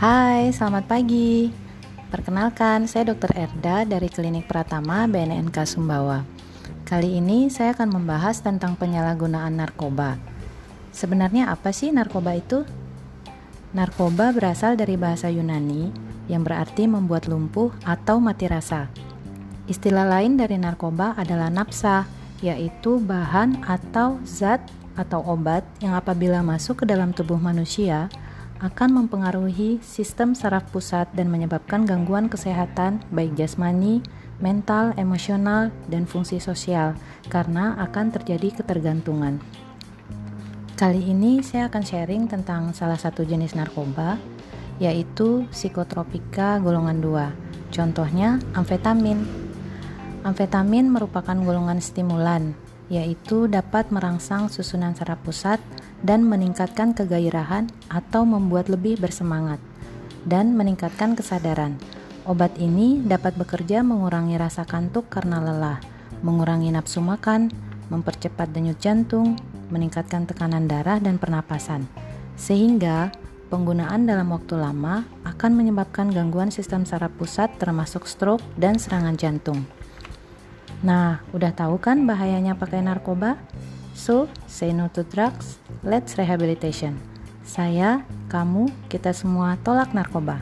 Hai, selamat pagi. Perkenalkan, saya Dr. Erda dari Klinik Pratama BNNK Sumbawa. Kali ini saya akan membahas tentang penyalahgunaan narkoba. Sebenarnya apa sih narkoba itu? Narkoba berasal dari bahasa Yunani yang berarti membuat lumpuh atau mati rasa. Istilah lain dari narkoba adalah napsa, yaitu bahan atau zat atau obat yang apabila masuk ke dalam tubuh manusia akan mempengaruhi sistem saraf pusat dan menyebabkan gangguan kesehatan baik jasmani, mental, emosional, dan fungsi sosial karena akan terjadi ketergantungan. Kali ini saya akan sharing tentang salah satu jenis narkoba yaitu psikotropika golongan 2. Contohnya amfetamin. Amfetamin merupakan golongan stimulan yaitu dapat merangsang susunan saraf pusat dan meningkatkan kegairahan atau membuat lebih bersemangat dan meningkatkan kesadaran. Obat ini dapat bekerja mengurangi rasa kantuk karena lelah, mengurangi nafsu makan, mempercepat denyut jantung, meningkatkan tekanan darah dan pernapasan. Sehingga penggunaan dalam waktu lama akan menyebabkan gangguan sistem saraf pusat termasuk stroke dan serangan jantung. Nah, udah tahu kan bahayanya pakai narkoba? So, say no to drugs, let's rehabilitation. Saya, kamu, kita semua tolak narkoba.